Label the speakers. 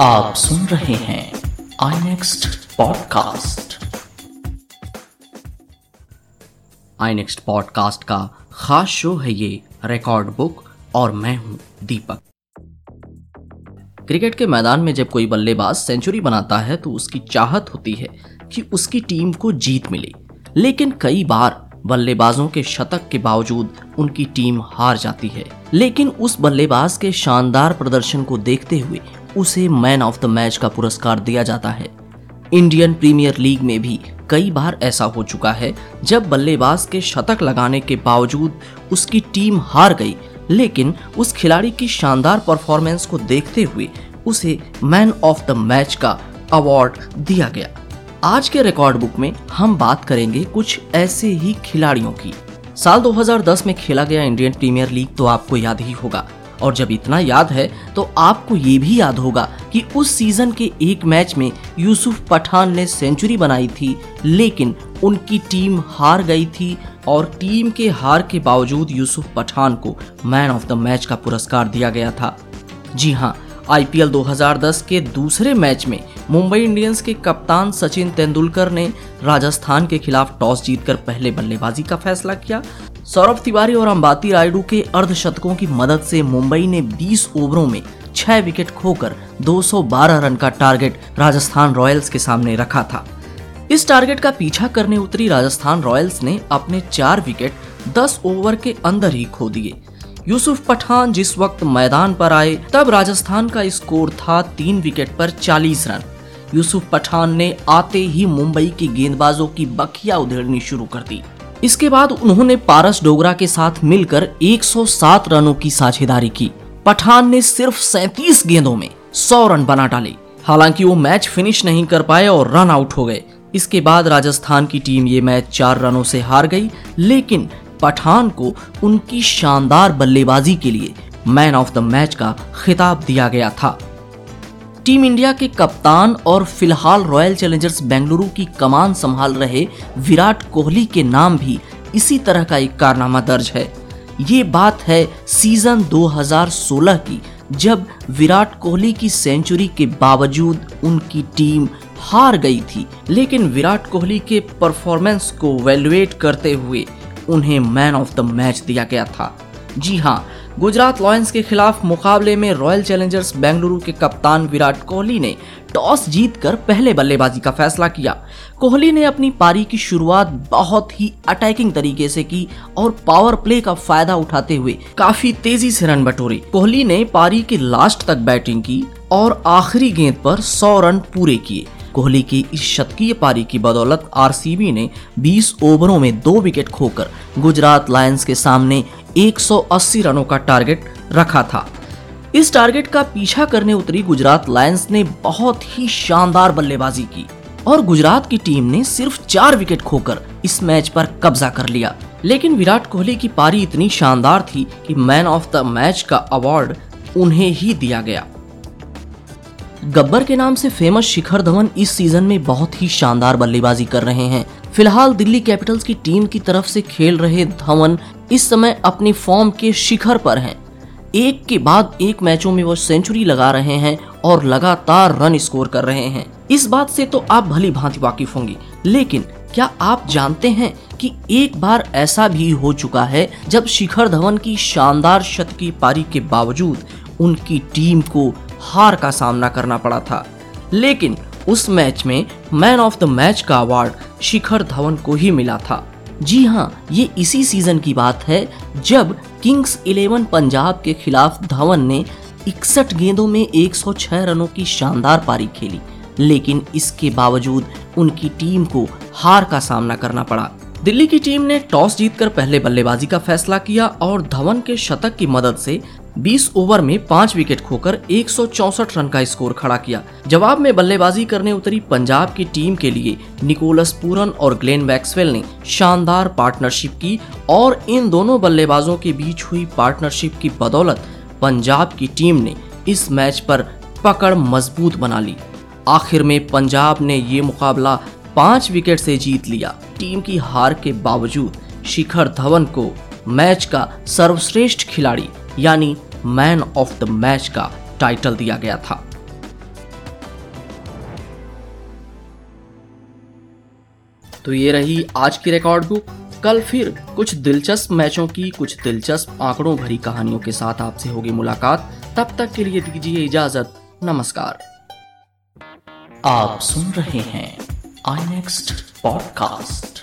Speaker 1: आप सुन रहे हैं I next podcast I next podcast का खास शो है ये रिकॉर्ड बुक और मैं हूँ दीपक। क्रिकेट के मैदान में जब कोई बल्लेबाज सेंचुरी बनाता है तो उसकी चाहत होती है कि उसकी टीम को जीत मिले। लेकिन कई बार बल्लेबाजों के शतक के बावजूद उनकी टीम हार जाती है। लेकिन उस बल्लेबाज के शानदार प्रदर्शन को देखते हुए उसे मैन ऑफ़ द मैच का पुरस्कार दिया जाता है। इंडियन प्रीमियर लीग में भी कई बार ऐसा हो चुका है, जब बल्लेबाज के शतक लगाने के बावजूद उसकी टीम हार गई, लेकिन उस खिलाड़ी की शानदार परफॉर्मेंस को देखते हुए उसे मैन ऑफ़ द मैच का अवार्ड दिया गया। आज के रिकॉर्ड बुक में हम बात करेंगे कुछ ऐसे ही खिलाड़ियों की। साल 2010 में खेला गया इंडियन प्रीमियर लीग तो आपको याद ही होगा। और जब इतना याद है तो आपको ये भी याद होगा कि उस सीज़न के एक मैच में यूसुफ पठान ने सेंचुरी बनाई थी, लेकिन उनकी टीम हार गई थी और टीम के हार के बावजूद यूसुफ पठान को मैन ऑफ़ द मैच का पुरस्कार दिया गया था। जी हाँ आईपीएल 2010 के दूसरे मैच में मुंबई इंडियंस के कप्तान सचिन तेंदुलकर ने राजस्थान के खिलाफ टॉस जीतकर पहले बल्लेबाजी का फैसला किया। सौरभ तिवारी और अंबाती रायडू के अर्धशतकों की मदद से मुंबई ने 20 ओवरों में छह विकेट खोकर 212 रन का टारगेट राजस्थान रॉयल्स के सामने रखा था। इस टारगेट का पीछा करने उतरी राजस्थान रॉयल्स ने अपने चार विकेट 10 ओवर के अंदर ही खो दिए। यूसुफ पठान जिस वक्त मैदान पर आए, तब राजस्थान का स्कोर था तीन विकेट पर 40 रन। यूसुफ पठान ने आते ही मुंबई के गेंदबाजों की बखिया उधेड़नी शुरू कर दी। इसके बाद उन्होंने पारस डोगरा के साथ मिलकर 107 रनों की साझेदारी की। पठान ने सिर्फ़ 37 गेंदों में 100 रन बना डाले। हालाँकि वो मैच फिनिश नहीं कर पाए और रन आउट हो गए। इसके बाद राजस्थान की टीम ये मैच चार रनों से हार गई, लेकिन पठान को उनकी शानदार बल्लेबाजी के लिए मैन ऑफ़ द मैच का खिताब दिया गया था। टीम इंडिया के कप्तान और फ़िलहाल रॉयल चैलेंजर्स बेंगलुरु की कमान संभाल रहे विराट कोहली के नाम भी इसी तरह का एक कारनामा दर्ज है। ये बात है सीज़न 2016 की, जब विराट कोहली की सेंचुरी के बावजूद उनकी टीम हार गई थी, लेकिन विराट कोहली के परफॉर्मेंस को वैल्युएट करते हुए उन्हें मैन ऑफ़ द मैच दिया गया था। जी हाँ गुजरात लॉयंस के खिलाफ मुकाबले में रॉयल चैलेंजर्स बेंगलुरु के कप्तान विराट कोहली ने टॉस जीतकर पहले बल्लेबाजी का फैसला किया। कोहली ने अपनी पारी की शुरुआत बहुत ही अटैकिंग तरीके से की और पावर प्ले का फ़ायदा उठाते हुए काफ़ी तेज़ी से रन बटोरे। कोहली ने पारी के लास्ट तक बैटिंग की और आखिरी गेंद पर 100 रन पूरे किए। कोहली की इस शतकीय पारी की बदौलत आरसीबी ने 20 ओवरों में दो विकेट खोकर गुजरात लायंस के सामने 180 रनों का टारगेट रखा था। इस टारगेट का पीछा करने उतरी गुजरात लायंस ने बहुत ही शानदार बल्लेबाजी की और गुजरात की टीम ने सिर्फ़ चार विकेट खोकर इस मैच पर कब्जा कर लिया। लेकिन विराट कोहली की पारी इतनी शानदार थी कि मैन ऑफ़ द मैच का अवार्ड उन्हें ही दिया गया। गब्बर के नाम से फ़ेमस शिखर धवन इस सीज़न में बहुत ही शानदार बल्लेबाजी कर रहे हैं। फ़िलहाल दिल्ली कैपिटल्स की टीम की तरफ़ से खेल रहे धवन इस समय अपनी फॉर्म के शिखर पर हैं। एक के बाद एक मैचों में वो सेंचुरी लगा रहे हैं और लगातार रन स्कोर कर रहे हैं। इस बात से तो आप भली भांति वाकिफ होंगी, लेकिन क्या आप जानते हैं कि एक बार ऐसा भी हो चुका है जब शिखर धवन की शानदार शत की पारी के बावजूद उनकी टीम को हार का सामना करना पड़ा था। लेकिन उस मैच में मैन ऑफ़ द मैच का अवार्ड शिखर धवन को ही मिला था। जी हाँ ये इसी सीज़न की बात है जब किंग्स इलेवन पंजाब के खिलाफ धवन ने इकसठ गेंदों में 106 रनों की शानदार पारी खेली, लेकिन इसके बावजूद उनकी टीम को हार का सामना करना पड़ा। दिल्ली की टीम ने टॉस जीतकर पहले बल्लेबाजी का फैसला किया और धवन के शतक की मदद से 20 ओवर में पाँच विकेट खोकर एक रन का स्कोर खड़ा किया। जवाब में बल्लेबाजी करने उतरी पंजाब की टीम के लिए निकोलस पूरन और ग्लेन मैक्सवेल ने शानदार पार्टनरशिप की और इन दोनों बल्लेबाजों के बीच हुई पार्टनरशिप की बदौलत पंजाब की टीम ने इस मैच पर पकड़ मज़बूत बना ली। आखिर में पंजाब ने ये मुकाबला पाँच विकेट से जीत लिया। टीम की हार के बावजूद शिखर धवन को मैच का सर्वश्रेष्ठ खिलाड़ी यानी मैन ऑफ़ द मैच का टाइटल दिया गया था। तो ये रही आज की रिकॉर्ड बुक कल फिर कुछ दिलचस्प मैचों की, कुछ दिलचस्प आंकड़ों भरी कहानियों के साथ आपसे होगी मुलाकात। तब तक के लिए दीजिए इजाज़त। नमस्कार।
Speaker 2: आप सुन रहे हैं आई नेक्स्ट पॉडकास्ट